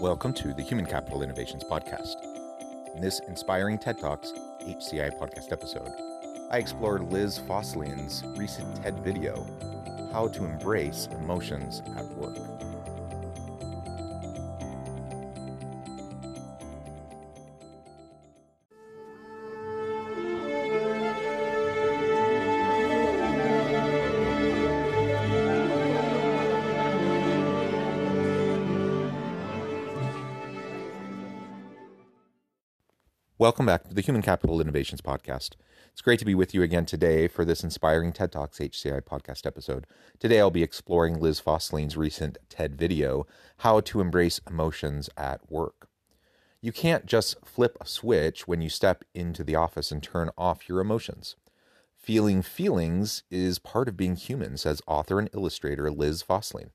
Welcome to the Human Capital Innovations Podcast. In this inspiring TED Talks HCI podcast episode, I explored Liz Fosslien's recent TED video, How to Embrace Emotions at Work. Welcome back to the Human Capital Innovations Podcast. It's great to be with you again today for this inspiring TED Talks HCI podcast episode. Today I'll be exploring Liz Fosslien's recent TED video, How to Embrace Emotions at Work. You can't just flip a switch when you step into the office and turn off your emotions. Feeling feelings is part of being human, says author and illustrator Liz Fosslin.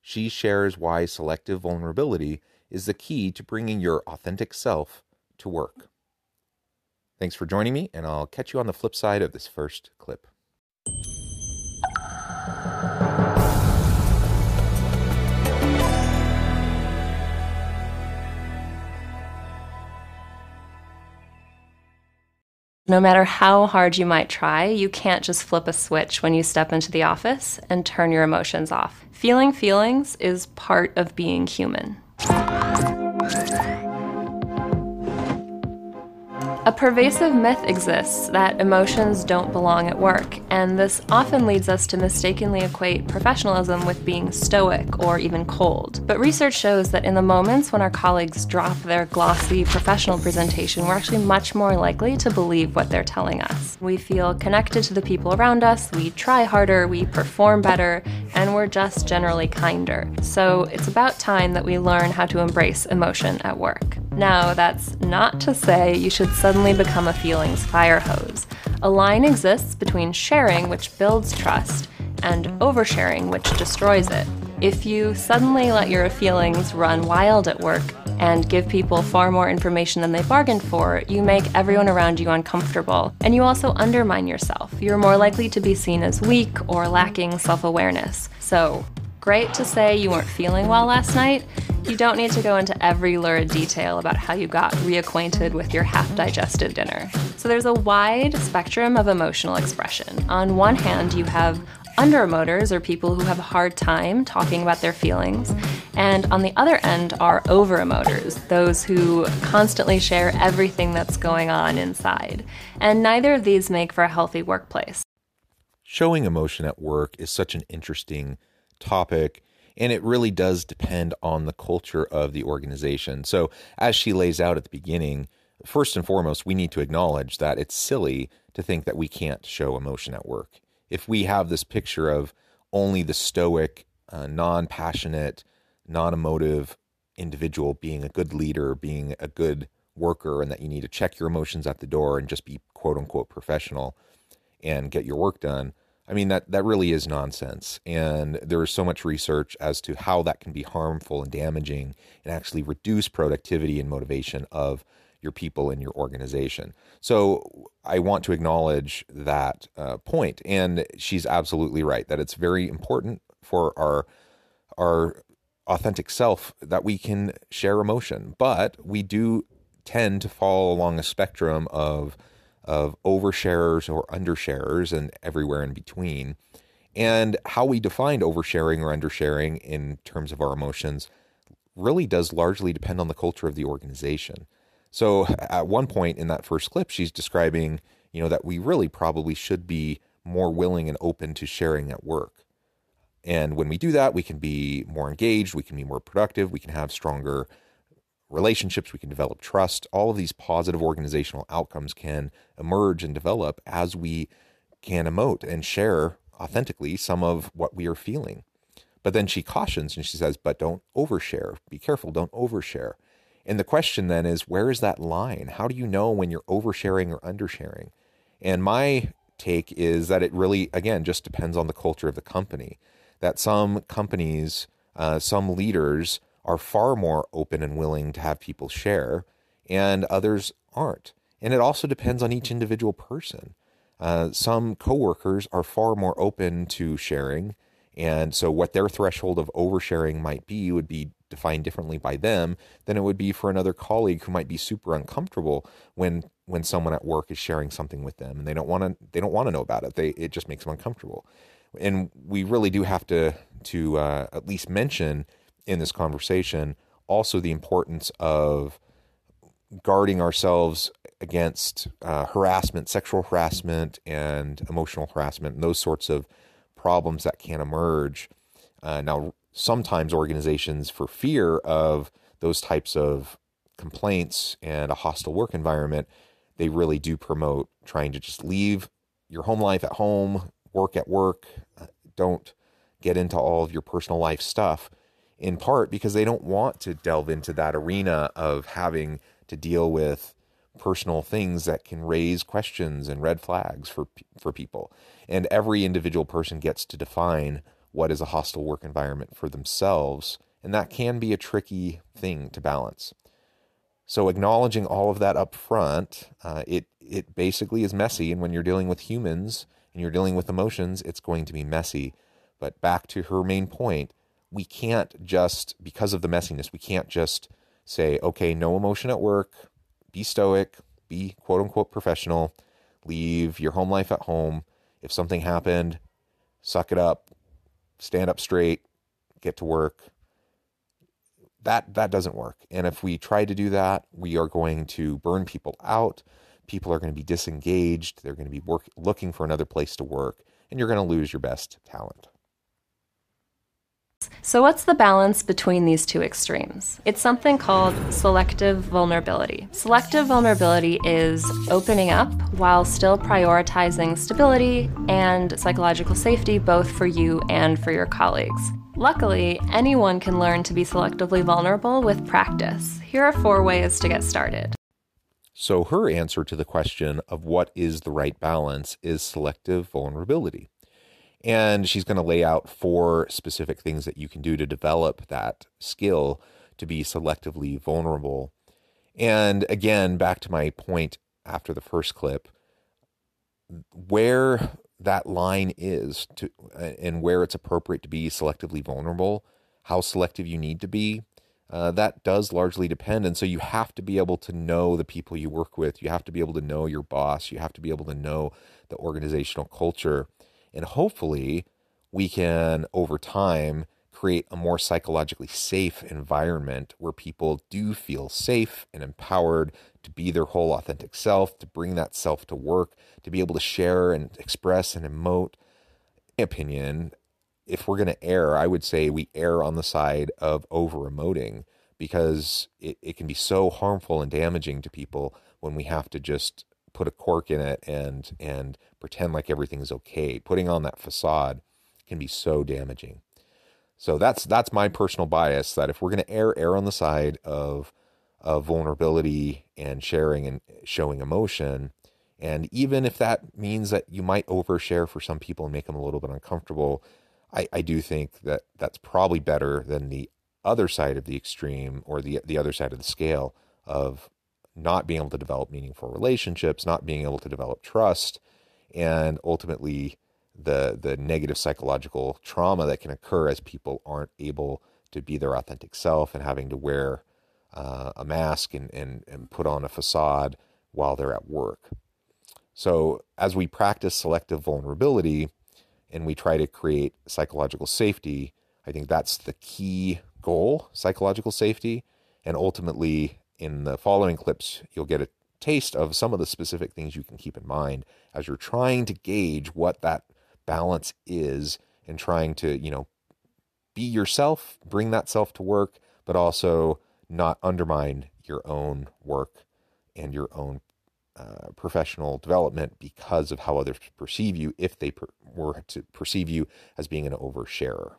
She shares why selective vulnerability is the key to bringing your authentic self to work. Thanks for joining me, and I'll catch you on the flip side of this first clip. No matter how hard you might try, you can't just flip a switch when you step into the office and turn your emotions off. Feeling feelings is part of being human. A pervasive myth exists that emotions don't belong at work, and this often leads us to mistakenly equate professionalism with being stoic or even cold. But research shows that in the moments when our colleagues drop their glossy professional presentation, we're actually much more likely to believe what they're telling us. We feel connected to the people around us, we try harder, we perform better, and we're just generally kinder. So it's about time that we learn how to embrace emotion at work. Now, that's not to say you should suddenly become a feelings fire hose. A line exists between sharing, which builds trust, and oversharing, which destroys it. If you suddenly let your feelings run wild at work and give people far more information than they bargained for, you make everyone around you uncomfortable, and you also undermine yourself. You're more likely to be seen as weak or lacking self awareness. So, great to say you weren't feeling well last night. You don't need to go into every lurid detail about how you got reacquainted with your half digested dinner. So there's a wide spectrum of emotional expression. On one hand, you have underemoters, or people who have a hard time talking about their feelings. And on the other end are overemoters, those who constantly share everything that's going on inside. And neither of these make for a healthy workplace. Showing emotion at work is such an interesting topic and it really does depend on the culture of the organization. So, as she lays out at the beginning, first and foremost, we need to acknowledge that it's silly to think that we can't show emotion at work. If we have this picture of only the stoic, uh, non passionate, non emotive individual being a good leader, being a good worker, and that you need to check your emotions at the door and just be quote unquote professional and get your work done, I mean that that really is nonsense, and there is so much research as to how that can be harmful and damaging, and actually reduce productivity and motivation of your people in your organization. So I want to acknowledge that uh, point, and she's absolutely right that it's very important for our our authentic self that we can share emotion, but we do tend to fall along a spectrum of of oversharers or undersharers and everywhere in between. And how we define oversharing or undersharing in terms of our emotions really does largely depend on the culture of the organization. So at one point in that first clip, she's describing, you know, that we really probably should be more willing and open to sharing at work. And when we do that, we can be more engaged, we can be more productive, we can have stronger relationships, we can develop trust. All of these positive organizational outcomes can emerge and develop as we can emote and share authentically some of what we are feeling. But then she cautions and she says, but don't overshare. Be careful, don't overshare. And the question then is, where is that line? How do you know when you're oversharing or undersharing? And my take is that it really, again, just depends on the culture of the company. That some companies, uh, some leaders are far more open and willing to have people share, and others aren't. And it also depends on each individual person. Uh, some coworkers are far more open to sharing, and so what their threshold of oversharing might be would be defined differently by them than it would be for another colleague who might be super uncomfortable when when someone at work is sharing something with them and they don't want to they don't want to know about it. They it just makes them uncomfortable. And we really do have to to uh, at least mention in this conversation also the importance of guarding ourselves against uh, harassment, sexual harassment, and emotional harassment, and those sorts of problems that can emerge. Uh, now, sometimes organizations, for fear of those types of complaints and a hostile work environment, they really do promote trying to just leave your home life at home, work at work. Uh, don't get into all of your personal life stuff, in part because they don't want to delve into that arena of having to deal with personal things that can raise questions and red flags for for people. And every individual person gets to define what is a hostile work environment for themselves, and that can be a tricky thing to balance. So acknowledging all of that up front, uh, it it basically is messy, and when you're dealing with humans and you're dealing with emotions, it's going to be messy. But back to her main point, we can't just because of the messiness, we can't just say, okay, no emotion at work, be stoic, be quote unquote professional, leave your home life at home. If something happened, suck it up, stand up straight, get to work. That that doesn't work. And if we try to do that, we are going to burn people out. People are going to be disengaged. They're going to be work, looking for another place to work, and you're going to lose your best talent. So, what's the balance between these two extremes? It's something called selective vulnerability. Selective vulnerability is opening up while still prioritizing stability and psychological safety both for you and for your colleagues. Luckily, anyone can learn to be selectively vulnerable with practice. Here are four ways to get started. So, her answer to the question of what is the right balance is selective vulnerability. And she's going to lay out four specific things that you can do to develop that skill to be selectively vulnerable. And again, back to my point after the first clip, where that line is to and where it's appropriate to be selectively vulnerable, how selective you need to be, uh, that does largely depend. And so you have to be able to know the people you work with. You have to be able to know your boss. You have to be able to know the organizational culture. And hopefully, we can, over time, create a more psychologically safe environment where people do feel safe and empowered to be their whole authentic self, to bring that self to work, to be able to share and express and emote. In opinion, if we're going to err, I would say we err on the side of over emoting because it, it can be so harmful and damaging to people when we have to just put a cork in it and and pretend like everything's okay. Putting on that facade can be so damaging. So that's that's my personal bias that if we're going to err err on the side of of vulnerability and sharing and showing emotion, and even if that means that you might overshare for some people and make them a little bit uncomfortable, I, I do think that that's probably better than the other side of the extreme or the the other side of the scale of not being able to develop meaningful relationships, not being able to develop trust, and ultimately the the negative psychological trauma that can occur as people aren't able to be their authentic self and having to wear uh, a mask and, and, and put on a facade while they're at work. So, as we practice selective vulnerability and we try to create psychological safety, I think that's the key goal psychological safety. And ultimately, in the following clips, you'll get a taste of some of the specific things you can keep in mind as you're trying to gauge what that balance is and trying to, you know, be yourself, bring that self to work, but also not undermine your own work and your own uh, professional development because of how others perceive you if they per- were to perceive you as being an oversharer.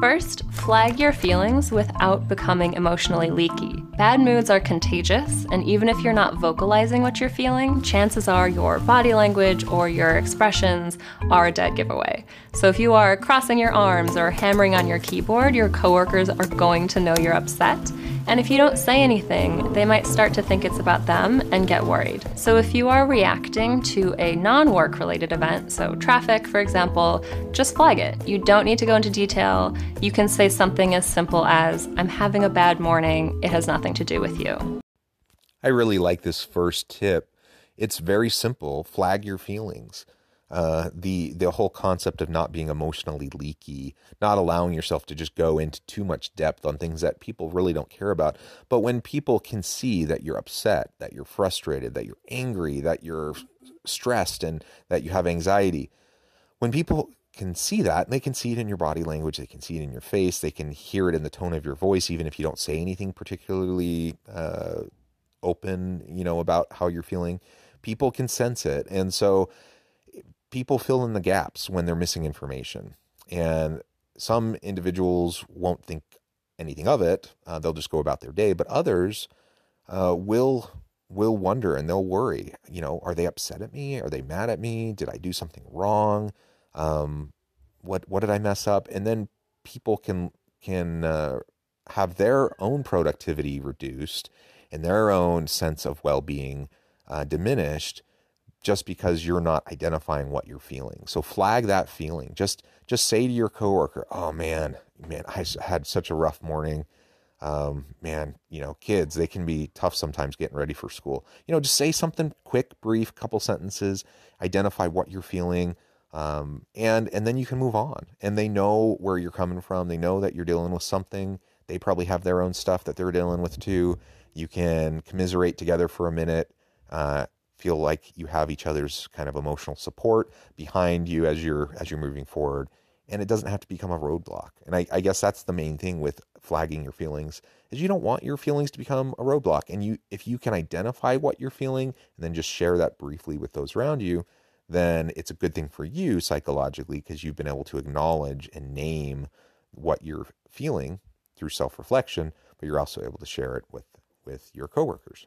First, flag your feelings without becoming emotionally leaky. Bad moods are contagious, and even if you're not vocalizing what you're feeling, chances are your body language or your expressions are a dead giveaway. So if you are crossing your arms or hammering on your keyboard, your coworkers are going to know you're upset. And if you don't say anything, they might start to think it's about them and get worried. So if you are reacting to a non work related event, so traffic, for example, just flag it. You don't need to go into detail. You can say something as simple as, I'm having a bad morning. It has nothing to do with you. I really like this first tip. It's very simple flag your feelings. Uh, the the whole concept of not being emotionally leaky, not allowing yourself to just go into too much depth on things that people really don't care about. But when people can see that you're upset, that you're frustrated, that you're angry, that you're stressed, and that you have anxiety, when people can see that, they can see it in your body language, they can see it in your face, they can hear it in the tone of your voice, even if you don't say anything particularly uh, open, you know, about how you're feeling. People can sense it, and so people fill in the gaps when they're missing information. And some individuals won't think anything of it. Uh, they'll just go about their day. But others uh, will will wonder and they'll worry. You know, are they upset at me? Are they mad at me? Did I do something wrong? Um, what what did I mess up? And then people can can uh, have their own productivity reduced and their own sense of well being uh, diminished just because you're not identifying what you're feeling. So flag that feeling. Just just say to your coworker, "Oh man, man, I had such a rough morning. Um, man, you know, kids they can be tough sometimes getting ready for school. You know, just say something quick, brief, couple sentences. Identify what you're feeling, um, and and then you can move on. And they know where you're coming from. They know that you're dealing with something. They probably have their own stuff that they're dealing with too. You can commiserate together for a minute. Uh, feel like you have each other's kind of emotional support behind you as you're as you're moving forward. And it doesn't have to become a roadblock. And I, I, guess that's the main thing with flagging your feelings is you don't want your feelings to become a roadblock. And you if you can identify what you're feeling and then just share that briefly with those around you then it's a good thing for you psychologically because you've been able to acknowledge and name what you're feeling through self-reflection but you're also able to share it with with your coworkers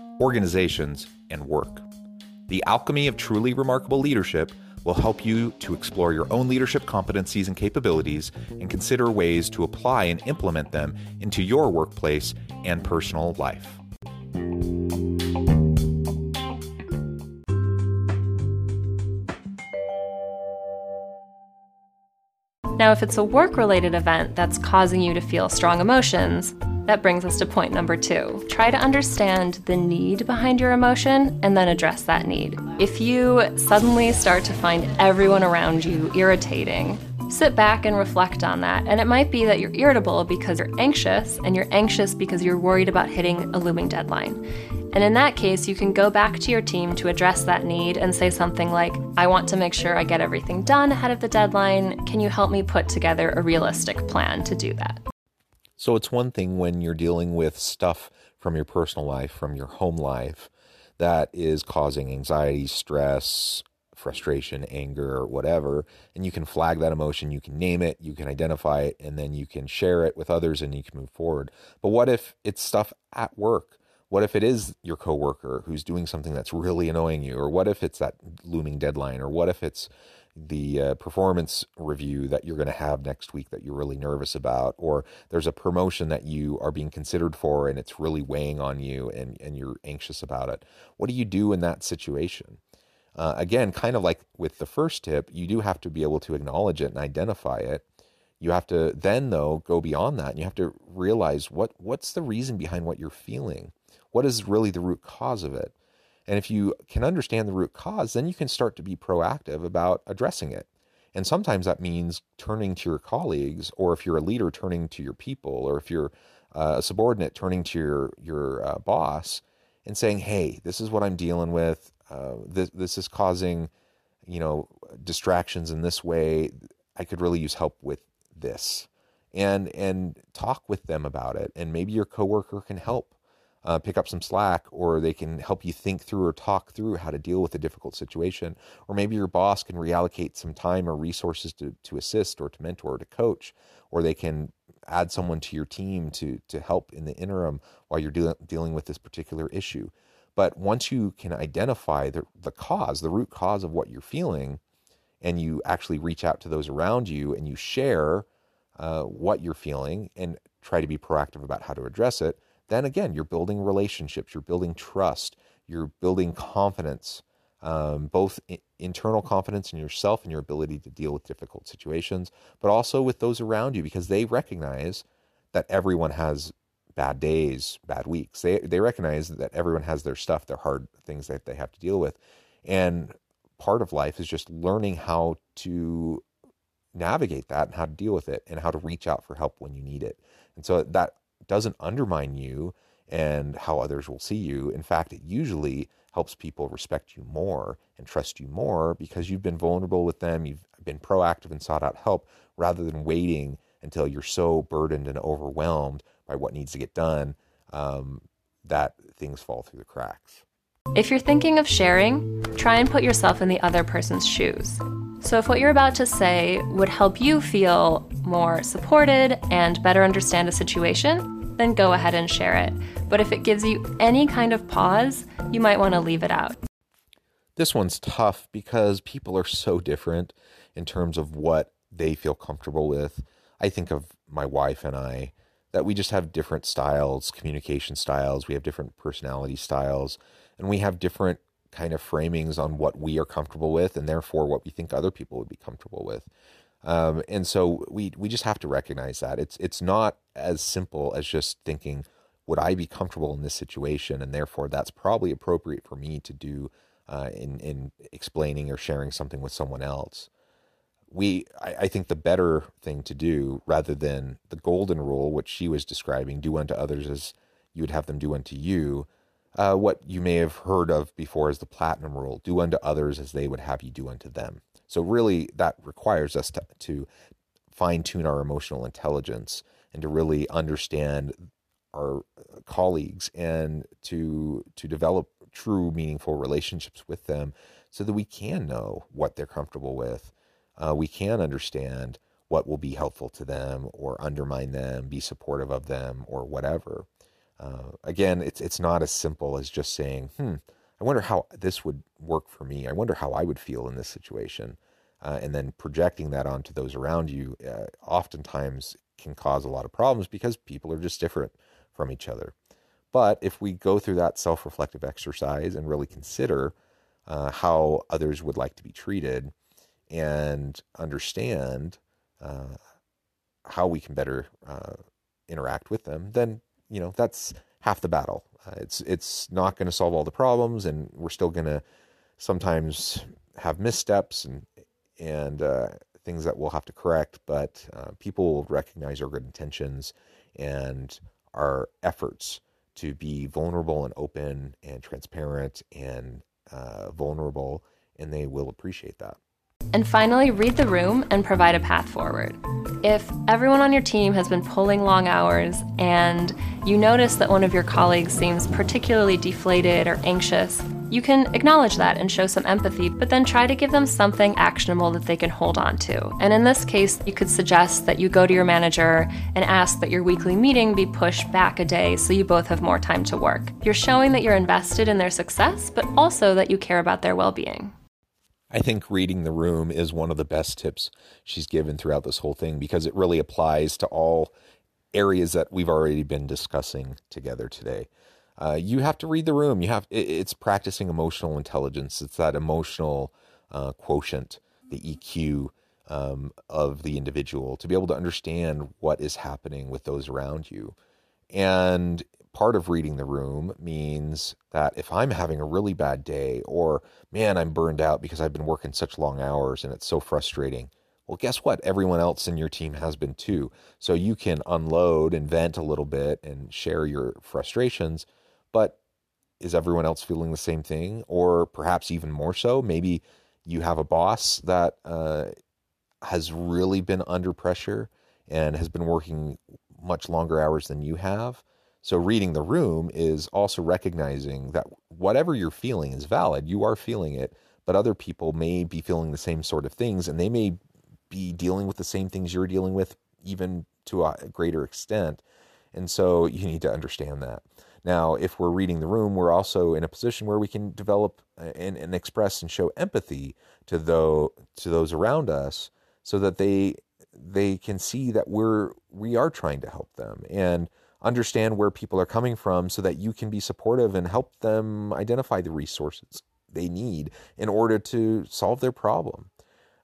organizations, and work. The Alchemy of Truly Remarkable Leadership will help you to explore your own leadership competencies and capabilities and consider ways to apply and implement them into your workplace and personal life. Now, if it's a work related event that's causing you to feel strong emotions, that brings us to point number two. Try to understand the need behind your emotion and then address that need. If you suddenly start to find everyone around you irritating, sit back and reflect on that. And it might be that you're irritable because you're anxious, and you're anxious because you're worried about hitting a looming deadline. And in that case, you can go back to your team to address that need and say something like, I want to make sure I get everything done ahead of the deadline. Can you help me put together a realistic plan to do that? So it's one thing when you're dealing with stuff from your personal life, from your home life, that is causing anxiety, stress, frustration, anger, whatever. And you can flag that emotion, you can name it, you can identify it, and then you can share it with others and you can move forward. But what if it's stuff at work? What if it is your coworker who's doing something that's really annoying you? Or what if it's that looming deadline? Or what if it's the uh, performance review that you're going to have next week that you're really nervous about? Or there's a promotion that you are being considered for and it's really weighing on you and, and you're anxious about it. What do you do in that situation? Uh, again, kind of like with the first tip, you do have to be able to acknowledge it and identify it. You have to then, though, go beyond that and you have to realize what, what's the reason behind what you're feeling what is really the root cause of it? And if you can understand the root cause, then you can start to be proactive about addressing it. And sometimes that means turning to your colleagues, or if you're a leader, turning to your people, or if you're uh, a subordinate, turning to your your uh, boss and saying, "Hey, this is what I'm dealing with. Uh, this this is causing, you know, distractions in this way. I could really use help with this." And and talk with them about it. And maybe your coworker can help uh, pick up some slack or they can help you think through or talk through how to deal with a difficult situation. Or maybe your boss can reallocate some time or resources to, to assist or to mentor or to coach, or they can add someone to your team to, to help in the interim while you're de- dealing with this particular issue. But once you can identify the, the cause, the root cause of what you're feeling, and you actually reach out to those around you and you share uh, what you're feeling and try to be proactive about how to address it, then again, you're building relationships, you're building trust, you're building confidence, um, both internal confidence in yourself and your ability to deal with difficult situations, but also with those around you because they recognize that everyone has bad days, bad weeks. They they recognize that everyone has their stuff, their hard things that they have to deal with, and part of life is just learning how to navigate that and how to deal with it and how to reach out for help when you need it. And so that doesn't undermine you and how others will see you. In fact, it usually helps people respect you more and trust you more because you've been vulnerable with them, you've been proactive and sought out help rather than waiting until you're so burdened and overwhelmed by what needs to get done um, that things fall through the cracks. If you're thinking of sharing, try and put yourself in the other person's shoes. So, if what you're about to say would help you feel more supported and better understand a situation, then go ahead and share it. But if it gives you any kind of pause, you might want to leave it out. This one's tough because people are so different in terms of what they feel comfortable with. I think of my wife and I that we just have different styles, communication styles, we have different personality styles, and we have different kind of framings on what we are comfortable with and therefore what we think other people would be comfortable with. Um, and so we we just have to recognize that it's it's not as simple as just thinking would I be comfortable in this situation and therefore that's probably appropriate for me to do uh, in in explaining or sharing something with someone else. We I, I think the better thing to do rather than the golden rule which she was describing do unto others as you would have them do unto you uh, what you may have heard of before as the platinum rule do unto others as they would have you do unto them. So, really, that requires us to, to fine tune our emotional intelligence and to really understand our colleagues and to to develop true meaningful relationships with them so that we can know what they're comfortable with uh, we can understand what will be helpful to them or undermine them be supportive of them or whatever uh, again, it's it's not as simple as just saying, "Hmm, I wonder how this would work for me. I wonder how I would feel in this situation," uh, and then projecting that onto those around you. Uh, oftentimes can cause a lot of problems because people are just different from each other. But if we go through that self-reflective exercise and really consider uh, how others would like to be treated and understand uh, how we can better uh, interact with them, then you know that's half the battle. Uh, it's it's not going to solve all the problems, and we're still going to sometimes have missteps and and uh, things that we'll have to correct. But uh, people will recognize our good intentions and our efforts to be vulnerable and open and transparent and uh, vulnerable, and they will appreciate that. And finally, read the room and provide a path forward. If everyone on your team has been pulling long hours and you notice that one of your colleagues seems particularly deflated or anxious, You can acknowledge that and show some empathy, but then try to give them something actionable that they can hold on to. And in this case, you could suggest that you go to your manager and ask that your weekly meeting be pushed back a day so you both have more time to work. You're showing that you're invested in their success, but also that you care about their well being. I think reading the room is one of the best tips she's given throughout this whole thing because it really applies to all areas that we've already been discussing together today. Uh, you have to read the room. You have it's practicing emotional intelligence. It's that emotional uh, quotient, the EQ um, of the individual, to be able to understand what is happening with those around you. And part of reading the room means that if I'm having a really bad day, or man, I'm burned out because I've been working such long hours and it's so frustrating. Well, guess what? Everyone else in your team has been too. So you can unload and vent a little bit and share your frustrations. But is everyone else feeling the same thing? Or perhaps even more so? Maybe you have a boss that uh, has really been under pressure and has been working much longer hours than you have. So, reading the room is also recognizing that whatever you're feeling is valid. You are feeling it, but other people may be feeling the same sort of things and they may be dealing with the same things you're dealing with, even to a greater extent. And so, you need to understand that. Now, if we're reading the room, we're also in a position where we can develop uh, and, and express and show empathy to those to those around us, so that they they can see that we're we are trying to help them and understand where people are coming from so that you can be supportive and help them identify the resources they need in order to solve their problem.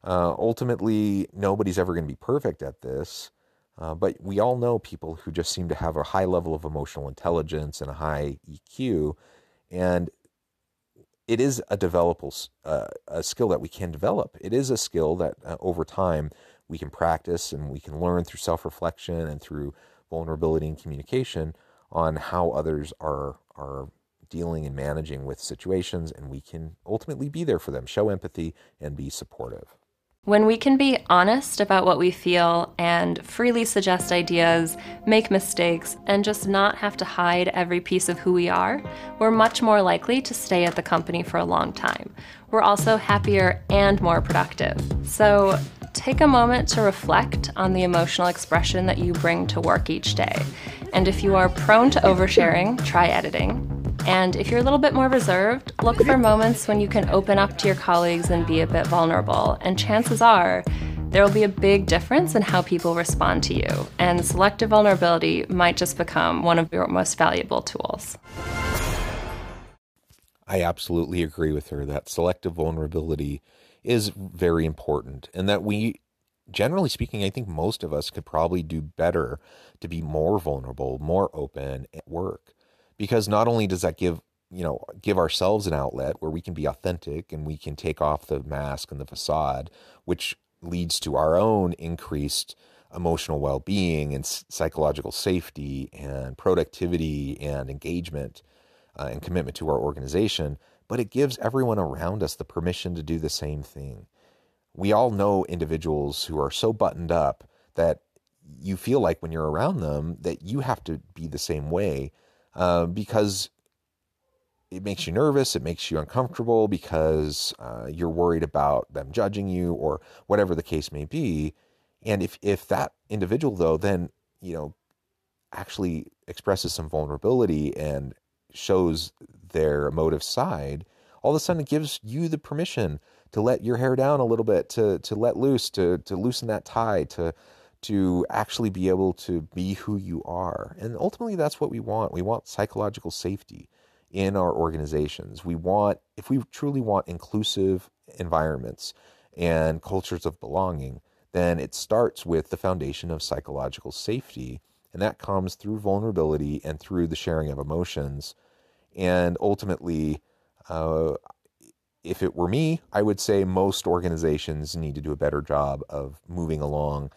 Uh, ultimately, nobody's ever going to be perfect at this, uh, but we all know people who just seem to have a high level of emotional intelligence and a high EQ, and it is a developable uh, a skill that we can develop. It is a skill that uh, over time we can practice and we can learn through self reflection and through vulnerability and communication on how others are are dealing and managing with situations and we can ultimately be there for them show empathy and be supportive when we can be honest about what we feel and freely suggest ideas, make mistakes, and just not have to hide every piece of who we are, we're much more likely to stay at the company for a long time. We're also happier and more productive. So, take a moment to reflect on the emotional expression that you bring to work each day. And if you are prone to oversharing, try editing. And if you're a little bit more reserved, look for moments when you can open up to your colleagues and be a bit vulnerable. And chances are, there will be a big difference in how people respond to you. And selective vulnerability might just become one of your most valuable tools. I absolutely agree with her that selective vulnerability is very important and that we generally speaking i think most of us could probably do better to be more vulnerable more open at work. Because not only does that give you know give ourselves an outlet where we can be authentic and we can take off the mask and the facade which leads to our own increased emotional well-being and psychological safety and productivity and engagement uh, and commitment to our organization but it gives everyone around us the permission to do the same thing. We all know individuals who are so buttoned up that you feel like when you're around them that you have to be the same way uh, because it makes you nervous, it makes you uncomfortable because uh, you're worried about them judging you or whatever the case may be. And if if that individual though then you know actually expresses some vulnerability and shows their emotive side, all of a sudden it gives you the permission to let your hair down a little bit, to to let loose, to to loosen that tie, to to actually be able to be who you are. And ultimately that's what we want. We want psychological safety in our organizations. We want if we truly want inclusive environments and cultures of belonging, then it starts with the foundation of psychological safety. And that comes through vulnerability and through the sharing of emotions and ultimately, uh, if it were me, I would say most organizations need to do a better job of moving along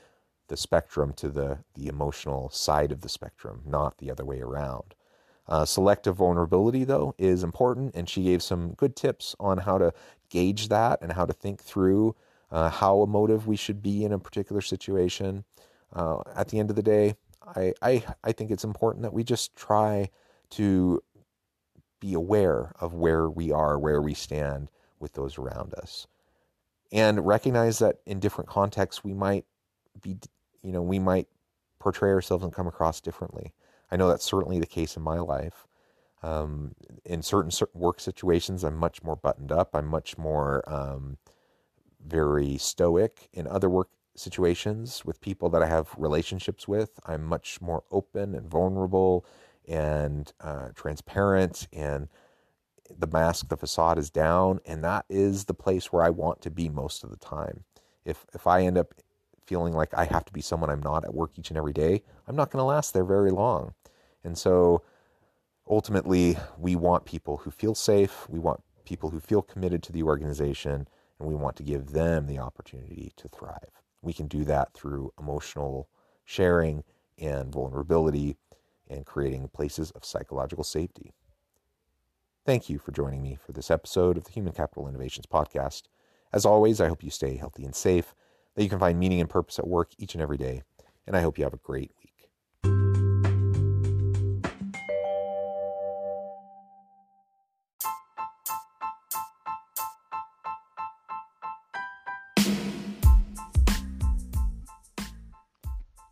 the spectrum to the, the emotional side of the spectrum, not the other way around. Uh, selective vulnerability, though, is important, and she gave some good tips on how to gauge that and how to think through uh, how emotive we should be in a particular situation. Uh, at the end of the day, I, I, I think it's important that we just try to be aware of where we are, where we stand with those around us. And recognize that in different contexts, we might be, you know, we might portray ourselves and come across differently. I know that's certainly the case in my life. Um, in certain, certain work situations, I'm much more buttoned up. I'm much more um, very stoic. In other work situations with people that I have relationships with, I'm much more open and vulnerable and uh, transparent and the mask, the facade is down, and that is the place where I want to be most of the time. If if I end up feeling like I have to be someone I'm not at work each and every day, I'm not going to last there very long. And so ultimately, we want people who feel safe, we want people who feel committed to the organization, and we want to give them the opportunity to thrive. We can do that through emotional sharing and vulnerability and creating places of psychological safety. Thank you for joining me for this episode of the Human Capital Innovations Podcast. As always, I hope you stay healthy and safe, that you can find meaning and purpose at work each and every day, and I hope you have a great week.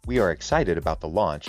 We are excited about the launch